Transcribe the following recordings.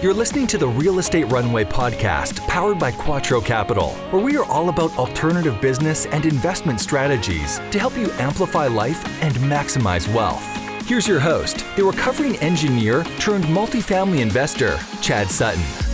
You're listening to the Real Estate Runway podcast, powered by Quattro Capital, where we are all about alternative business and investment strategies to help you amplify life and maximize wealth. Here's your host, the recovering engineer turned multifamily investor, Chad Sutton.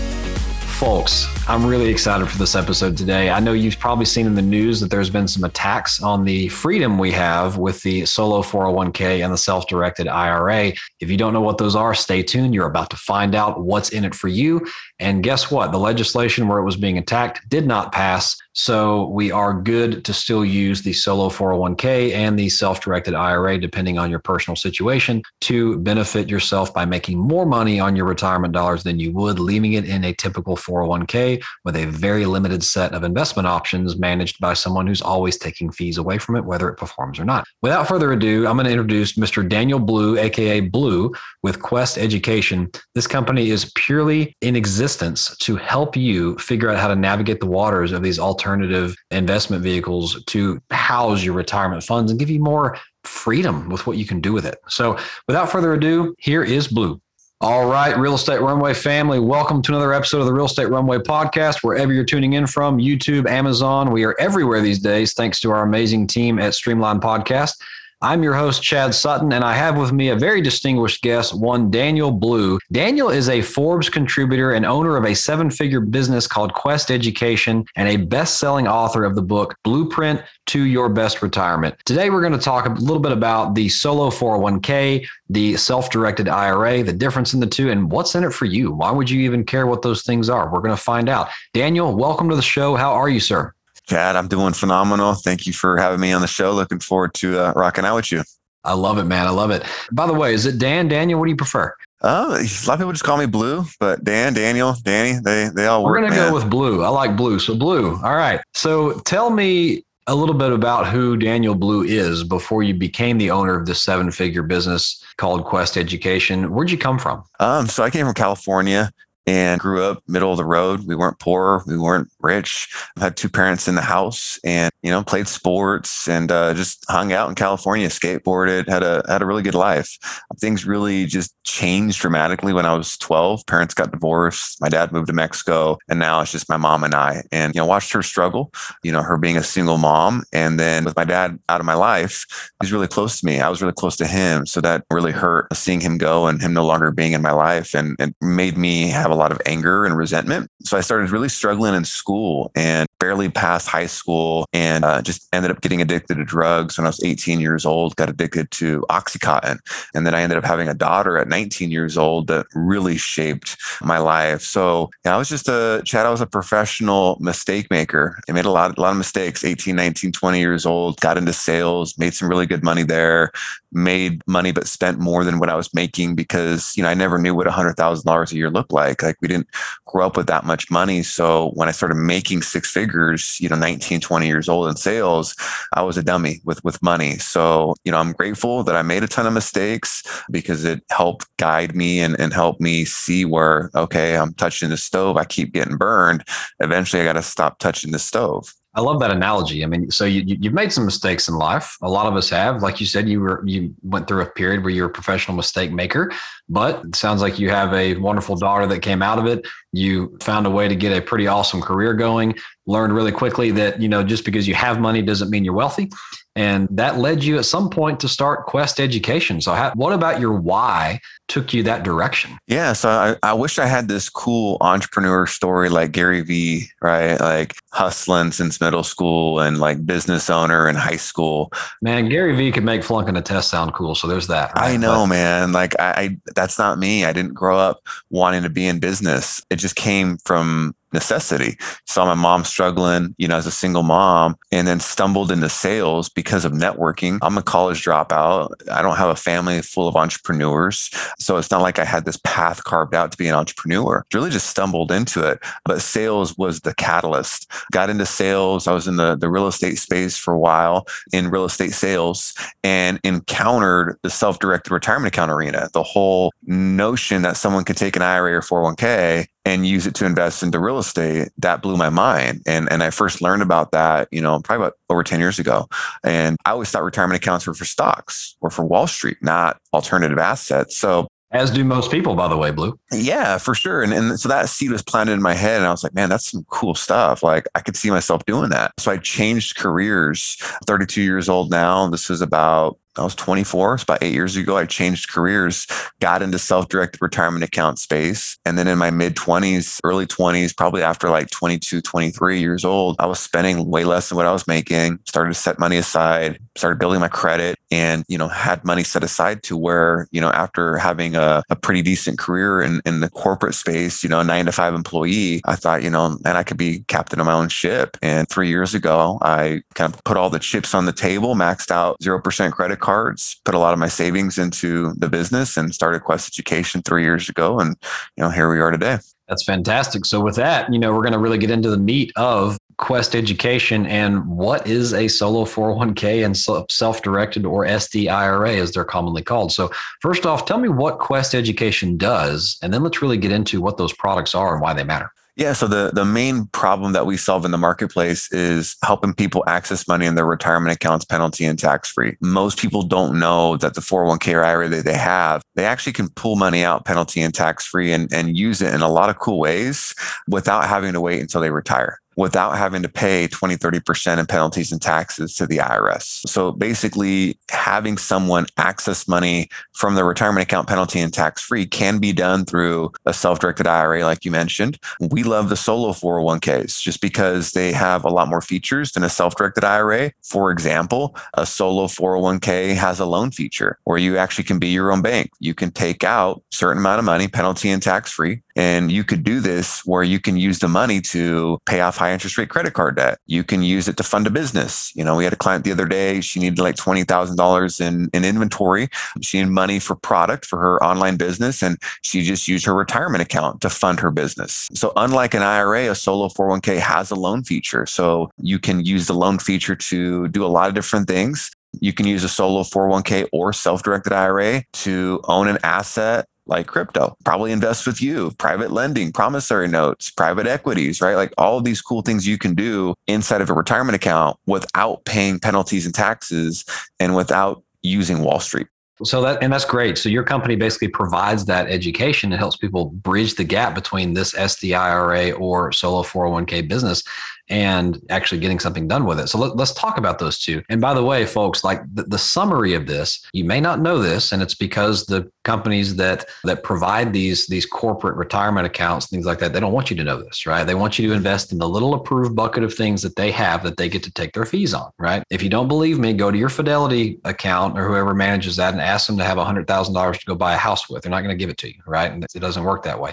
Folks, I'm really excited for this episode today. I know you've probably seen in the news that there's been some attacks on the freedom we have with the solo 401k and the self directed IRA. If you don't know what those are, stay tuned. You're about to find out what's in it for you. And guess what? The legislation where it was being attacked did not pass. So we are good to still use the solo 401k and the self directed IRA, depending on your personal situation, to benefit yourself by making more money on your retirement dollars than you would leaving it in a typical 401k with a very limited set of investment options managed by someone who's always taking fees away from it, whether it performs or not. Without further ado, I'm going to introduce Mr. Daniel Blue, aka Blue, with Quest Education. This company is purely in existence to help you figure out how to navigate the waters of these alternative investment vehicles to house your retirement funds and give you more freedom with what you can do with it. So, without further ado, here is Blue. All right, Real Estate Runway family, welcome to another episode of the Real Estate Runway podcast. Wherever you're tuning in from, YouTube, Amazon, we are everywhere these days, thanks to our amazing team at Streamline Podcast. I'm your host, Chad Sutton, and I have with me a very distinguished guest, one Daniel Blue. Daniel is a Forbes contributor and owner of a seven figure business called Quest Education and a best selling author of the book Blueprint to Your Best Retirement. Today, we're going to talk a little bit about the solo 401k, the self directed IRA, the difference in the two, and what's in it for you. Why would you even care what those things are? We're going to find out. Daniel, welcome to the show. How are you, sir? Chad, I'm doing phenomenal. Thank you for having me on the show. Looking forward to uh, rocking out with you. I love it, man. I love it. By the way, is it Dan, Daniel? What do you prefer? Uh, a lot of people just call me Blue, but Dan, Daniel, Danny, they they all We're work. We're gonna go with Blue. I like Blue. So Blue. All right. So tell me a little bit about who Daniel Blue is before you became the owner of this seven figure business called Quest Education. Where'd you come from? Um, so I came from California and grew up middle of the road. We weren't poor, we weren't rich. I had two parents in the house, and you know, played sports and uh, just hung out in California, skateboarded, had a had a really good life. Things really just changed dramatically when I was 12. Parents got divorced. My dad moved to Mexico, and now it's just my mom and I. And you know, watched her struggle. You know, her being a single mom, and then with my dad out of my life, he's really close to me. I was really close to him, so that really hurt seeing him go and him no longer being in my life, and it made me have a lot of anger and resentment. So I started really struggling in school and barely passed high school and uh, just ended up getting addicted to drugs when I was 18 years old, got addicted to Oxycontin. And then I ended up having a daughter at 19 years old that really shaped my life. So I was just a, Chad, I was a professional mistake maker. I made a lot, a lot of mistakes, 18, 19, 20 years old, got into sales, made some really good money there, made money but spent more than what I was making because you know I never knew what hundred thousand dollars a year looked like. Like we didn't grow up with that much money. So when I started making six figures, you know, 19, 20 years old in sales, I was a dummy with with money. So, you know, I'm grateful that I made a ton of mistakes because it helped guide me and, and help me see where, okay, I'm touching the stove, I keep getting burned. Eventually I gotta stop touching the stove. I love that analogy. I mean, so you, you've made some mistakes in life. A lot of us have. Like you said, you were you went through a period where you're a professional mistake maker. But it sounds like you have a wonderful daughter that came out of it. You found a way to get a pretty awesome career going. Learned really quickly that you know just because you have money doesn't mean you're wealthy, and that led you at some point to start Quest Education. So, how, what about your why took you that direction? Yeah, so I, I wish I had this cool entrepreneur story like Gary Vee, right? Like hustling since middle school and like business owner in high school. Man, Gary Vee could make flunking a test sound cool. So there's that. Right? I know, but, man. Like I, I, that's not me. I didn't grow up wanting to be in business. It just came from necessity. Saw my mom struggling, you know, as a single mom, and then stumbled into sales because of networking. I'm a college dropout. I don't have a family full of entrepreneurs. So it's not like I had this path carved out to be an entrepreneur. Really just stumbled into it. But sales was the catalyst. Got into sales. I was in the, the real estate space for a while in real estate sales and encountered the self directed retirement account arena. The whole notion that someone could take an IRA or 401k and use it to invest into real estate that blew my mind and and i first learned about that you know probably about over 10 years ago and i always thought retirement accounts were for stocks or for wall street not alternative assets so As do most people, by the way, Blue. Yeah, for sure. And, and so that seed was planted in my head. And I was like, man, that's some cool stuff. Like I could see myself doing that. So I changed careers, 32 years old now. This was about I was 24. It's about eight years ago. I changed careers, got into self-directed retirement account space. And then in my mid 20s, early 20s, probably after like 22, 23 years old, I was spending way less than what I was making, started to set money aside, started building my credit and, you know, had money set aside to where, you know, after having a, a pretty decent career in, in the corporate space, you know, nine to five employee, I thought, you know, and I could be captain of my own ship. And three years ago, I kind of put all the chips on the table, maxed out 0% credit cards, put a lot of my savings into the business and started Quest Education three years ago. And, you know, here we are today. That's fantastic. So with that, you know, we're going to really get into the meat of Quest Education and what is a solo 401k and self-directed or SDIRA as they're commonly called. So first off, tell me what Quest Education does, and then let's really get into what those products are and why they matter. Yeah, so the the main problem that we solve in the marketplace is helping people access money in their retirement accounts penalty and tax free. Most people don't know that the 401k or IRA that they have, they actually can pull money out penalty and tax free and, and use it in a lot of cool ways without having to wait until they retire without having to pay 20, 30% in penalties and taxes to the IRS. So basically, having someone access money from the retirement account penalty and tax free can be done through a self directed IRA, like you mentioned. We love the solo 401ks just because they have a lot more features than a self directed IRA. For example, a solo 401k has a loan feature where you actually can be your own bank. You can take out certain amount of money, penalty and tax free, and you could do this where you can use the money to pay off high interest rate credit card debt. You can use it to fund a business. You know, we had a client the other day, she needed like $20,000 in, in inventory. She needed money for product for her online business, and she just used her retirement account to fund her business. So, unlike an IRA, a solo 401k has a loan feature. So, you can use the loan feature to do a lot of different things. You can use a solo 401k or self directed IRA to own an asset like crypto, probably invest with you, private lending, promissory notes, private equities, right? Like all of these cool things you can do inside of a retirement account without paying penalties and taxes and without using Wall Street. So that and that's great. So your company basically provides that education and helps people bridge the gap between this SDIRA or solo 401k business and actually getting something done with it. So let, us talk about those two. And by the way, folks, like the, the, summary of this, you may not know this, and it's because the companies that that provide these these corporate retirement accounts, things like that, they don't want you to know this, right? They want you to invest in the little approved bucket of things that they have that they get to take their fees on, right? If you don't believe me, go to your Fidelity account or whoever manages that and ask them to have hundred thousand dollars to go buy a house with. They're not going to give it to you, right? And it doesn't work that way.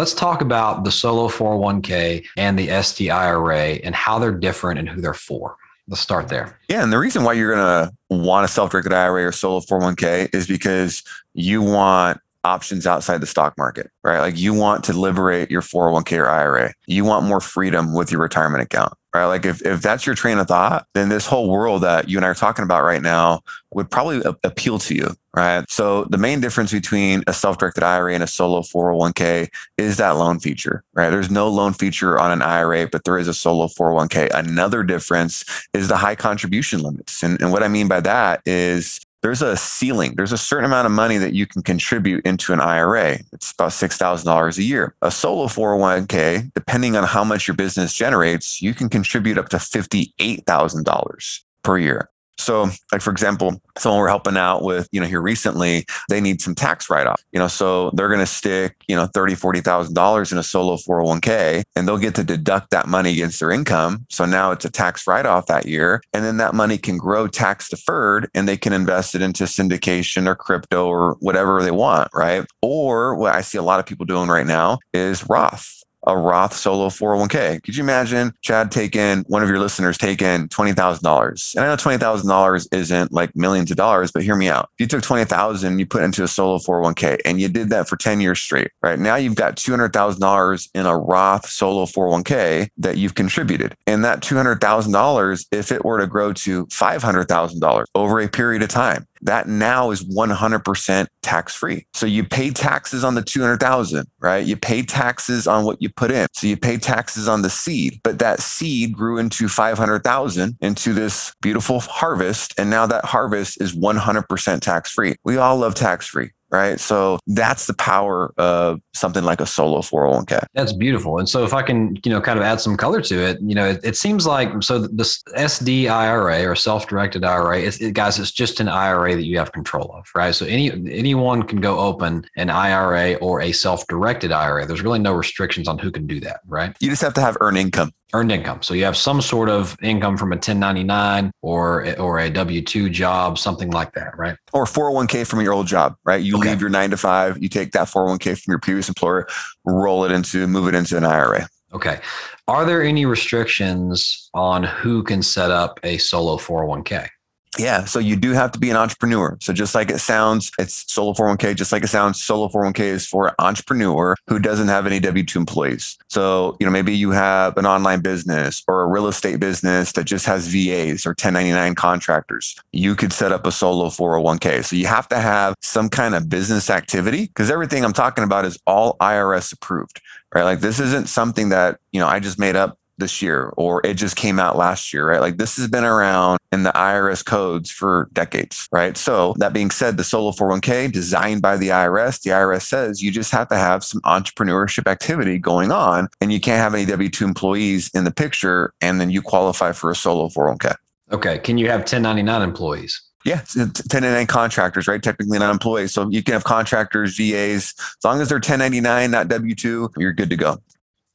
Let's talk about the solo 401k and the SDIRA and how they're different and who they're for. Let's start there. Yeah. And the reason why you're going to want a self directed IRA or solo 401k is because you want options outside the stock market, right? Like you want to liberate your 401k or IRA. You want more freedom with your retirement account right? Like if, if that's your train of thought, then this whole world that you and I are talking about right now would probably a- appeal to you, right? So the main difference between a self-directed IRA and a solo 401k is that loan feature, right? There's no loan feature on an IRA, but there is a solo 401k. Another difference is the high contribution limits. And, and what I mean by that is there's a ceiling. There's a certain amount of money that you can contribute into an IRA. It's about $6,000 a year. A solo 401k, depending on how much your business generates, you can contribute up to $58,000 per year. So, like for example, someone we're helping out with, you know, here recently, they need some tax write-off. You know, so they're going to stick, you know, thirty, forty thousand dollars in a solo 401k, and they'll get to deduct that money against their income. So now it's a tax write-off that year, and then that money can grow tax deferred, and they can invest it into syndication or crypto or whatever they want, right? Or what I see a lot of people doing right now is Roth a Roth solo 401k. Could you imagine Chad taking one of your listeners taking $20,000? And I know $20,000 isn't like millions of dollars, but hear me out. If you took 20,000, you put into a solo 401k and you did that for 10 years straight, right? Now you've got $200,000 in a Roth solo 401k that you've contributed. And that $200,000, if it were to grow to $500,000 over a period of time, that now is 100% tax free. So you pay taxes on the 200,000, right? You pay taxes on what you put in. So you pay taxes on the seed, but that seed grew into 500,000 into this beautiful harvest. And now that harvest is 100% tax free. We all love tax free right? So that's the power of something like a solo 401k. That's beautiful. And so if I can, you know, kind of add some color to it, you know, it, it seems like so this SD IRA or self-directed IRA, it's, it, guys, it's just an IRA that you have control of, right? So any anyone can go open an IRA or a self-directed IRA. There's really no restrictions on who can do that, right? You just have to have earned income earned income. So you have some sort of income from a 1099 or or a W2 job, something like that, right? Or 401k from your old job, right? You okay. leave your 9 to 5, you take that 401k from your previous employer, roll it into move it into an IRA. Okay. Are there any restrictions on who can set up a solo 401k? Yeah. So you do have to be an entrepreneur. So just like it sounds, it's solo 401k, just like it sounds, solo 401k is for an entrepreneur who doesn't have any W 2 employees. So, you know, maybe you have an online business or a real estate business that just has VAs or 1099 contractors. You could set up a solo 401k. So you have to have some kind of business activity because everything I'm talking about is all IRS approved, right? Like this isn't something that, you know, I just made up this year or it just came out last year, right? Like this has been around in the IRS codes for decades, right? So that being said, the solo 401k designed by the IRS, the IRS says you just have to have some entrepreneurship activity going on and you can't have any W2 employees in the picture and then you qualify for a solo 401k. Okay. Can you have 1099 employees? Yeah, 1099 contractors, right? Technically not employees. So you can have contractors, VAs, as long as they're 1099, not W 2, you're good to go.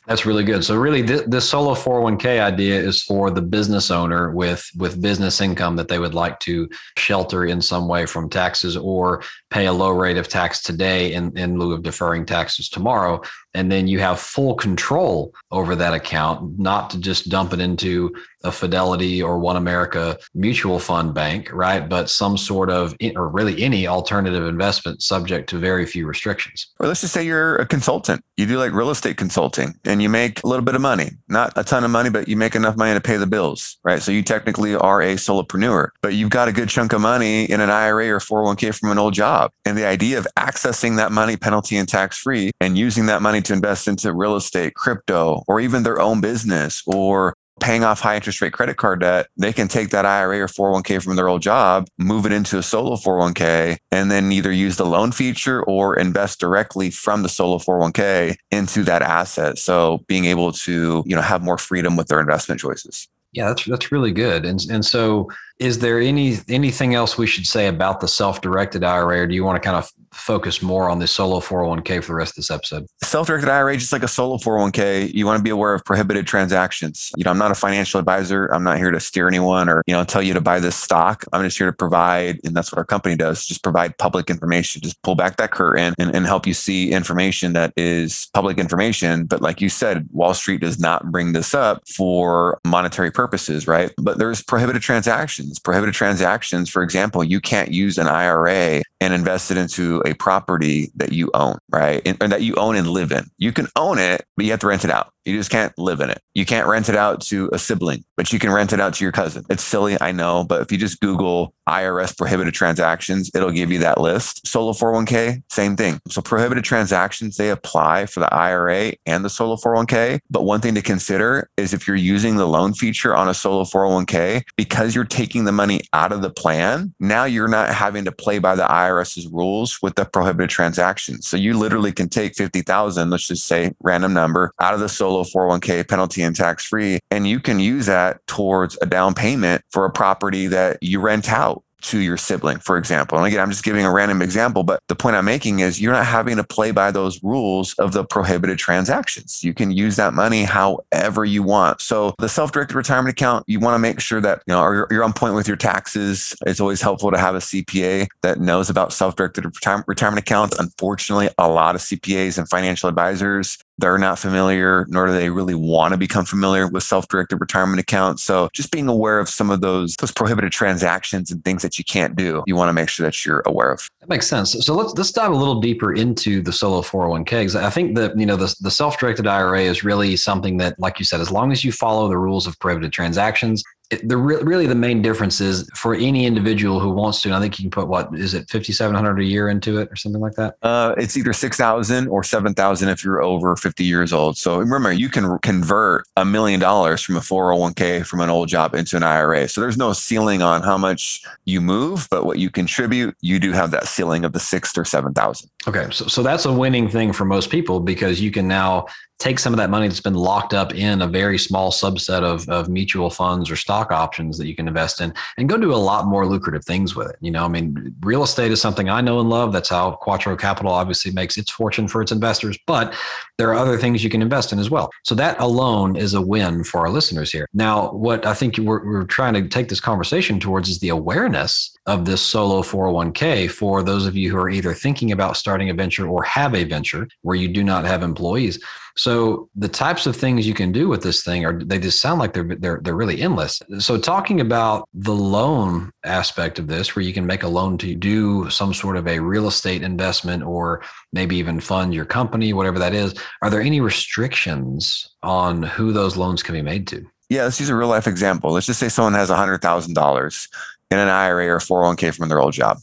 That's really good. So really, this, this solo 401k idea is for the business owner with with business income that they would like to shelter in some way from taxes or pay a low rate of tax today in, in lieu of deferring taxes tomorrow. And then you have full control over that account, not to just dump it into a Fidelity or One America mutual fund bank, right? But some sort of, or really any alternative investment subject to very few restrictions. Or let's just say you're a consultant. You do like real estate consulting and you make a little bit of money, not a ton of money, but you make enough money to pay the bills, right? So you technically are a solopreneur, but you've got a good chunk of money in an IRA or 401k from an old job. And the idea of accessing that money penalty and tax free and using that money to invest into real estate, crypto, or even their own business or paying off high interest rate credit card debt, they can take that IRA or 401k from their old job, move it into a solo 401k, and then either use the loan feature or invest directly from the solo 401k into that asset. So being able to, you know, have more freedom with their investment choices. Yeah, that's that's really good. And and so is there any anything else we should say about the self-directed IRA, or do you want to kind of focus more on the solo 401k for the rest of this episode? Self-directed IRA, just like a solo 401k, you want to be aware of prohibited transactions. You know, I'm not a financial advisor. I'm not here to steer anyone or you know tell you to buy this stock. I'm just here to provide, and that's what our company does. Just provide public information. Just pull back that curtain and, and help you see information that is public information. But like you said, Wall Street does not bring this up for monetary purposes, right? But there's prohibited transactions transactions, prohibited transactions. For example, you can't use an IRA and invest it into a property that you own, right? And, and that you own and live in. You can own it, but you have to rent it out. You just can't live in it. You can't rent it out to a sibling, but you can rent it out to your cousin. It's silly, I know, but if you just Google IRS prohibited transactions, it'll give you that list. Solo 401k, same thing. So prohibited transactions, they apply for the IRA and the solo 401k. But one thing to consider is if you're using the loan feature on a solo 401k, because you're taking the money out of the plan, now you're not having to play by the IRS's rules with the prohibited transactions. So you literally can take 50,000, let's just say random number out of the solo 401k penalty and tax free. And you can use that towards a down payment for a property that you rent out to your sibling, for example. And again, I'm just giving a random example, but the point I'm making is you're not having to play by those rules of the prohibited transactions. You can use that money however you want. So the self-directed retirement account, you want to make sure that you know you're on point with your taxes. It's always helpful to have a CPA that knows about self-directed retirement accounts. Unfortunately, a lot of CPAs and financial advisors they're not familiar, nor do they really want to become familiar with self-directed retirement accounts. So just being aware of some of those those prohibited transactions and things that you can't do, you want to make sure that you're aware of. That makes sense. So let's let's dive a little deeper into the solo 401k because I think that you know the, the self-directed IRA is really something that, like you said, as long as you follow the rules of prohibited transactions, it, the re- really the main difference is for any individual who wants to. I think you can put what is it fifty seven hundred a year into it or something like that. Uh, it's either six thousand or seven thousand if you're over fifty years old. So remember, you can convert a million dollars from a four hundred one k from an old job into an IRA. So there's no ceiling on how much you move, but what you contribute, you do have that ceiling of the six or seven thousand. Okay, so so that's a winning thing for most people because you can now take some of that money that's been locked up in a very small subset of, of mutual funds or stock options that you can invest in and go do a lot more lucrative things with it. You know, I mean, real estate is something I know and love. That's how Quattro Capital obviously makes its fortune for its investors, but there are other things you can invest in as well. So that alone is a win for our listeners here. Now, what I think we're, we're trying to take this conversation towards is the awareness of this solo 401k for those of you who are either thinking about starting a venture or have a venture where you do not have employees. So the types of things you can do with this thing are they just sound like they're they're they're really endless. So talking about the loan aspect of this where you can make a loan to do some sort of a real estate investment or maybe even fund your company whatever that is, are there any restrictions on who those loans can be made to? Yeah, let's use a real life example. Let's just say someone has $100,000 in an IRA or 401k from their old job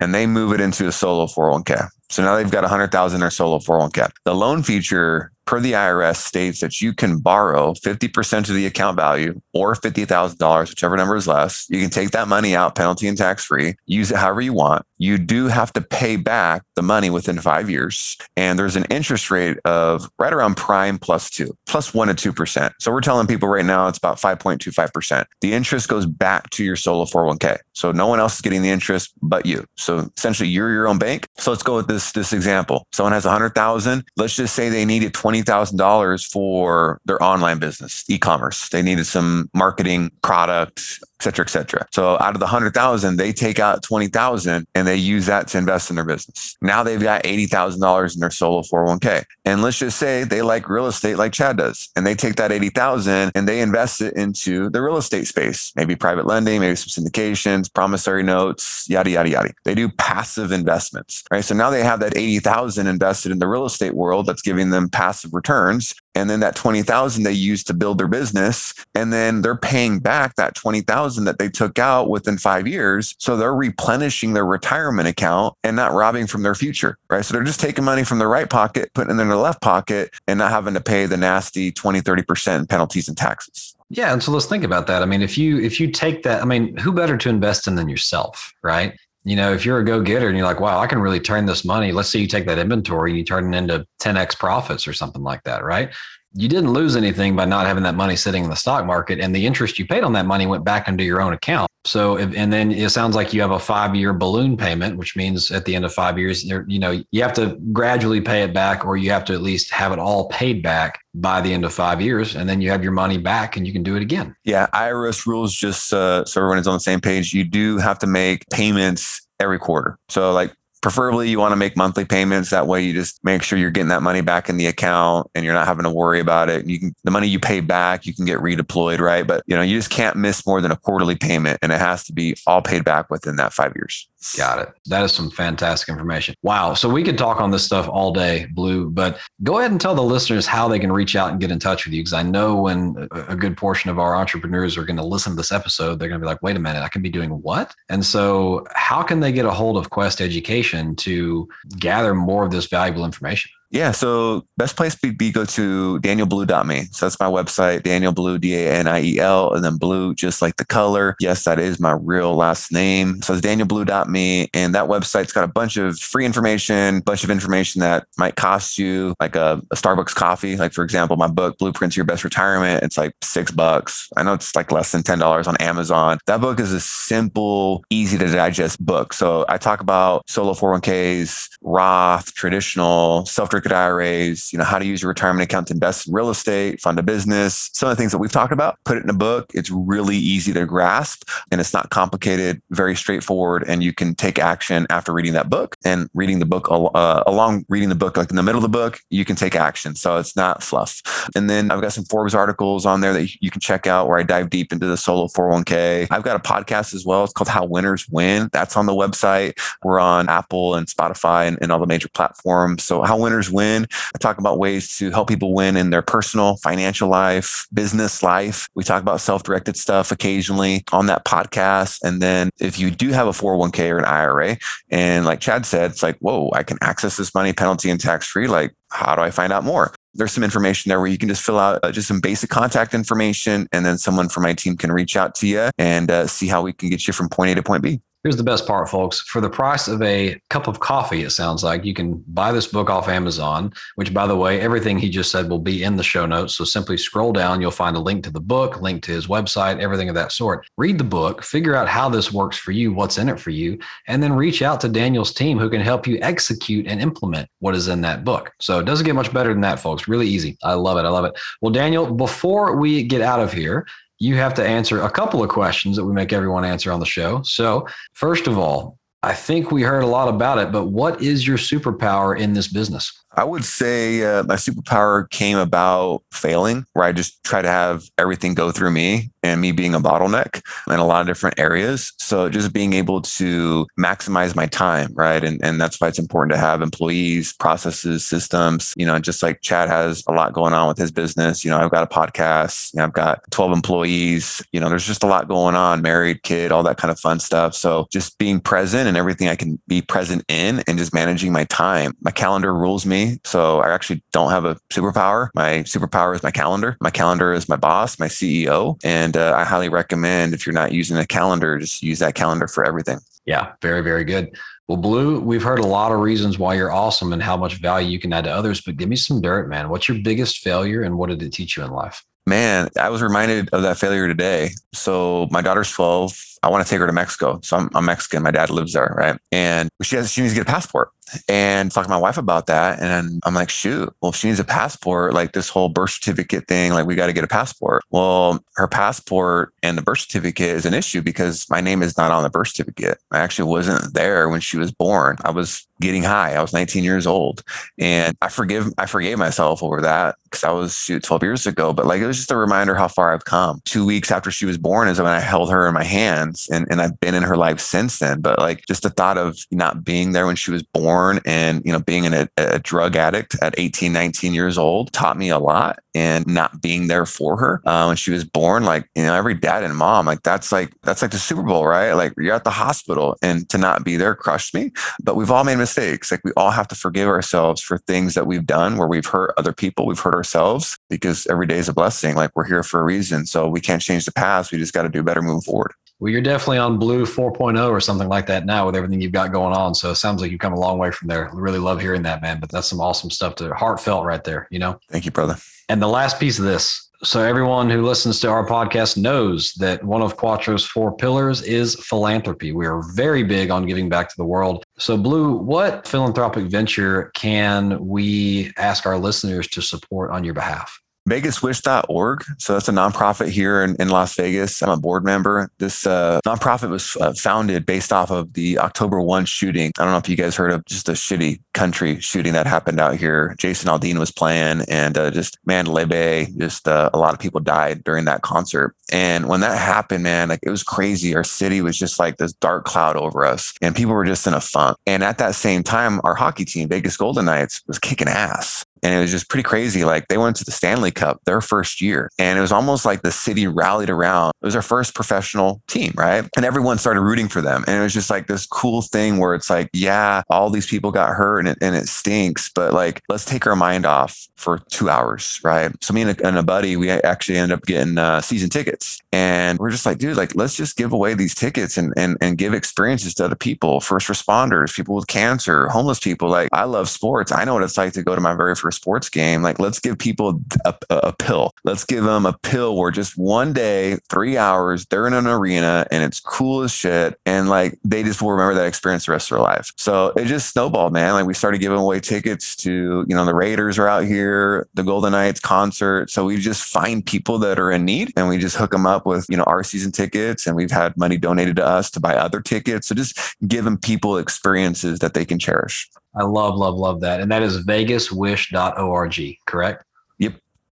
and they move it into a solo 401k. So now they've got 100,000 in their solo 401k. The loan feature per the IRS states that you can borrow 50% of the account value or $50,000, whichever number is less. You can take that money out penalty and tax free, use it however you want. You do have to pay back the money within five years. And there's an interest rate of right around prime plus two, plus one to 2%. So we're telling people right now it's about 5.25%. The interest goes back to your solo 401k. So no one else is getting the interest but you. So essentially you're your own bank. So let's go with this, this example. Someone has 100,000. Let's just say they needed 20 $20,000 for their online business, e-commerce. They needed some marketing product, et cetera, et cetera. So out of the hundred thousand, they take out 20,000 and they use that to invest in their business. Now they've got $80,000 in their solo 401k. And let's just say they like real estate like Chad does. And they take that 80,000 and they invest it into the real estate space, maybe private lending, maybe some syndications, promissory notes, yada, yada, yada. They do passive investments, right? So now they have that 80,000 invested in the real estate world that's giving them passive returns and then that 20,000 they use to build their business and then they're paying back that 20,000 that they took out within 5 years so they're replenishing their retirement account and not robbing from their future right so they're just taking money from their right pocket putting it in their left pocket and not having to pay the nasty 20 30% penalties and taxes yeah, and so let's think about that. I mean, if you if you take that, I mean, who better to invest in than yourself, right? You know, if you're a go getter and you're like, wow, I can really turn this money. Let's say you take that inventory and you turn it into 10x profits or something like that, right? You didn't lose anything by not having that money sitting in the stock market, and the interest you paid on that money went back into your own account. So, and then it sounds like you have a five-year balloon payment, which means at the end of five years, you know, you have to gradually pay it back, or you have to at least have it all paid back by the end of five years, and then you have your money back, and you can do it again. Yeah, IRS rules just uh, so everyone is on the same page. You do have to make payments every quarter. So, like preferably you want to make monthly payments. That way you just make sure you're getting that money back in the account and you're not having to worry about it. You can the money you pay back you can get redeployed right? But you know you just can't miss more than a quarterly payment and it has to be all paid back within that 5 years Got it. That is some fantastic information. Wow. So we could talk on this stuff all day, Blue, but go ahead and tell the listeners how they can reach out and get in touch with you. Because I know when a good portion of our entrepreneurs are going to listen to this episode, they're going to be like, wait a minute, I can be doing what? And so, how can they get a hold of Quest Education to gather more of this valuable information? Yeah. So best place would be go to danielblue.me. So that's my website, Daniel Blue, D-A-N-I-E-L, and then blue, just like the color. Yes, that is my real last name. So it's danielblue.me. And that website's got a bunch of free information, bunch of information that might cost you like a, a Starbucks coffee. Like for example, my book, Blueprint to Your Best Retirement, it's like six bucks. I know it's like less than $10 on Amazon. That book is a simple, easy to digest book. So I talk about solo 401ks, Roth, traditional, self directed IRAs, you know, how to use your retirement account to invest in real estate, fund a business, some of the things that we've talked about, put it in a book. It's really easy to grasp and it's not complicated, very straightforward. And you can take action after reading that book and reading the book uh, along reading the book, like in the middle of the book, you can take action. So it's not fluff. And then I've got some Forbes articles on there that you can check out where I dive deep into the solo 401k. I've got a podcast as well. It's called How Winners Win. That's on the website. We're on Apple and Spotify and, and all the major platforms. So How Winners others win. I talk about ways to help people win in their personal, financial life, business life. We talk about self directed stuff occasionally on that podcast. And then if you do have a 401k or an IRA, and like Chad said, it's like, whoa, I can access this money penalty and tax free. Like, how do I find out more? There's some information there where you can just fill out uh, just some basic contact information, and then someone from my team can reach out to you and uh, see how we can get you from point A to point B. Here's the best part, folks. For the price of a cup of coffee, it sounds like you can buy this book off Amazon, which, by the way, everything he just said will be in the show notes. So simply scroll down. You'll find a link to the book, link to his website, everything of that sort. Read the book, figure out how this works for you, what's in it for you, and then reach out to Daniel's team who can help you execute and implement what is in that book. So it doesn't get much better than that, folks. Really easy. I love it. I love it. Well, Daniel, before we get out of here, you have to answer a couple of questions that we make everyone answer on the show. So, first of all, I think we heard a lot about it, but what is your superpower in this business? I would say uh, my superpower came about failing, where I just try to have everything go through me and me being a bottleneck in a lot of different areas. So just being able to maximize my time, right? And, and that's why it's important to have employees, processes, systems, you know, just like Chad has a lot going on with his business. You know, I've got a podcast, you know, I've got 12 employees, you know, there's just a lot going on, married, kid, all that kind of fun stuff. So just being present and everything I can be present in and just managing my time. My calendar rules me so I actually don't have a superpower. My superpower is my calendar. My calendar is my boss, my CEO. And uh, I highly recommend if you're not using a calendar, just use that calendar for everything. Yeah, very, very good. Well, Blue, we've heard a lot of reasons why you're awesome and how much value you can add to others, but give me some dirt, man. What's your biggest failure and what did it teach you in life? Man, I was reminded of that failure today. So my daughter's 12. I want to take her to Mexico. So I'm, I'm Mexican. My dad lives there, right? And she has she needs to get a passport and talk to my wife about that. And I'm like, shoot, well, she needs a passport, like this whole birth certificate thing, like we got to get a passport. Well, her passport and the birth certificate is an issue because my name is not on the birth certificate. I actually wasn't there when she was born. I was getting high. I was 19 years old, and I forgive I forgave myself over that because I was shoot 12 years ago. But like it was just a reminder how far I've come. Two weeks after she was born is when I held her in my hands, and and I've been in her life since then. But like just the thought of not being there when she was born, and you know being a, a drug addict at 18, 19 years old taught me a lot. And not being there for her uh, when she was born, like you know, every dad and mom, like that's like that's like the Super Bowl, right? Like you're at the hospital, and to not be there crushed me. But we've all made mistakes. Like we all have to forgive ourselves for things that we've done where we've hurt other people, we've hurt ourselves because every day is a blessing. Like we're here for a reason. So we can't change the past. We just got to do better moving forward. Well, you're definitely on Blue 4.0 or something like that now with everything you've got going on. So it sounds like you've come a long way from there. Really love hearing that, man. But that's some awesome stuff to heartfelt right there, you know? Thank you, brother. And the last piece of this so everyone who listens to our podcast knows that one of Quattro's four pillars is philanthropy. We are very big on giving back to the world. So Blue, what philanthropic venture can we ask our listeners to support on your behalf? VegasWish.org. So that's a nonprofit here in, in Las Vegas. I'm a board member. This uh, nonprofit was uh, founded based off of the October 1 shooting. I don't know if you guys heard of just a shitty country shooting that happened out here. Jason Aldean was playing and uh, just Mandalay Bay, just uh, a lot of people died during that concert. And when that happened, man, like it was crazy. Our city was just like this dark cloud over us and people were just in a funk. And at that same time, our hockey team, Vegas Golden Knights, was kicking ass. And it was just pretty crazy. Like they went to the Stanley Cup their first year. And it was almost like the city rallied around. It was our first professional team, right? And everyone started rooting for them. And it was just like this cool thing where it's like, yeah, all these people got hurt and it, and it stinks, but like, let's take our mind off for two hours, right? So me and a, and a buddy, we actually ended up getting uh, season tickets. And we're just like, dude, like, let's just give away these tickets and, and, and give experiences to other people, first responders, people with cancer, homeless people. Like, I love sports. I know what it's like to go to my very first sports game. Like, let's give people a, a, pill. Let's give them a pill where just one day, three hours, they're in an arena and it's cool as shit. And like, they just will remember that experience the rest of their life. So it just snowballed, man. Like, we started giving away tickets to, you know, the Raiders are out here, the Golden Knights concert. So we just find people that are in need and we just hook them up with, you know, our season tickets. And we've had money donated to us to buy other tickets. So just giving people experiences that they can cherish. I love, love, love that. And that is vegaswish.org, correct? Yep.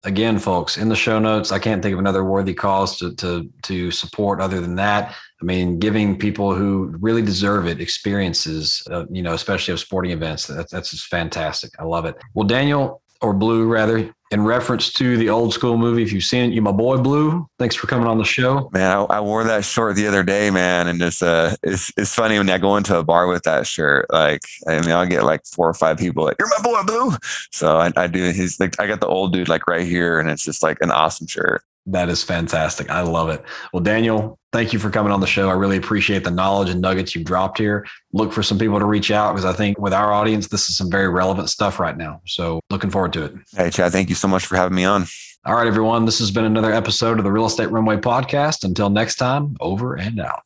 again, folks, in the show notes, I can't think of another worthy cause to to to support other than that. I mean, giving people who really deserve it experiences, uh, you know, especially of sporting events. That, that's just fantastic. I love it. Well, Daniel or Blue, rather, in reference to the old school movie. If you've seen it, you my boy Blue. Thanks for coming on the show. Man, I, I wore that shirt the other day, man, and it's uh, it's it's funny when I go into a bar with that shirt. Like, I mean, I'll get like four or five people like, "You're my boy Blue." So I, I do. He's like, I got the old dude like right here, and it's just like an awesome shirt. That is fantastic. I love it. Well, Daniel, thank you for coming on the show. I really appreciate the knowledge and nuggets you've dropped here. Look for some people to reach out because I think with our audience, this is some very relevant stuff right now. So looking forward to it. Hey, Chad, thank you so much for having me on. All right, everyone. This has been another episode of the Real Estate Runway podcast. Until next time, over and out.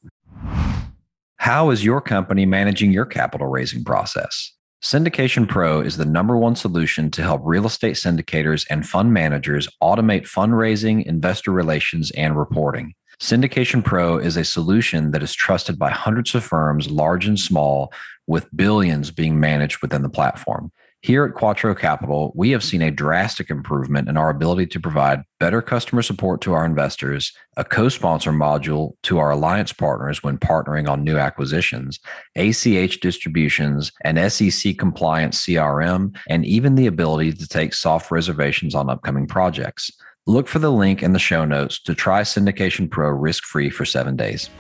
How is your company managing your capital raising process? Syndication Pro is the number one solution to help real estate syndicators and fund managers automate fundraising, investor relations, and reporting. Syndication Pro is a solution that is trusted by hundreds of firms, large and small, with billions being managed within the platform. Here at Quattro Capital, we have seen a drastic improvement in our ability to provide better customer support to our investors, a co sponsor module to our alliance partners when partnering on new acquisitions, ACH distributions, an SEC compliant CRM, and even the ability to take soft reservations on upcoming projects. Look for the link in the show notes to try Syndication Pro risk free for seven days.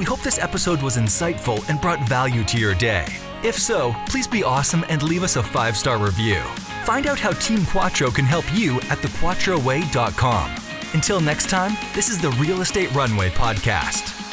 We hope this episode was insightful and brought value to your day. If so, please be awesome and leave us a five star review. Find out how Team Quattro can help you at thequattroway.com. Until next time, this is the Real Estate Runway Podcast.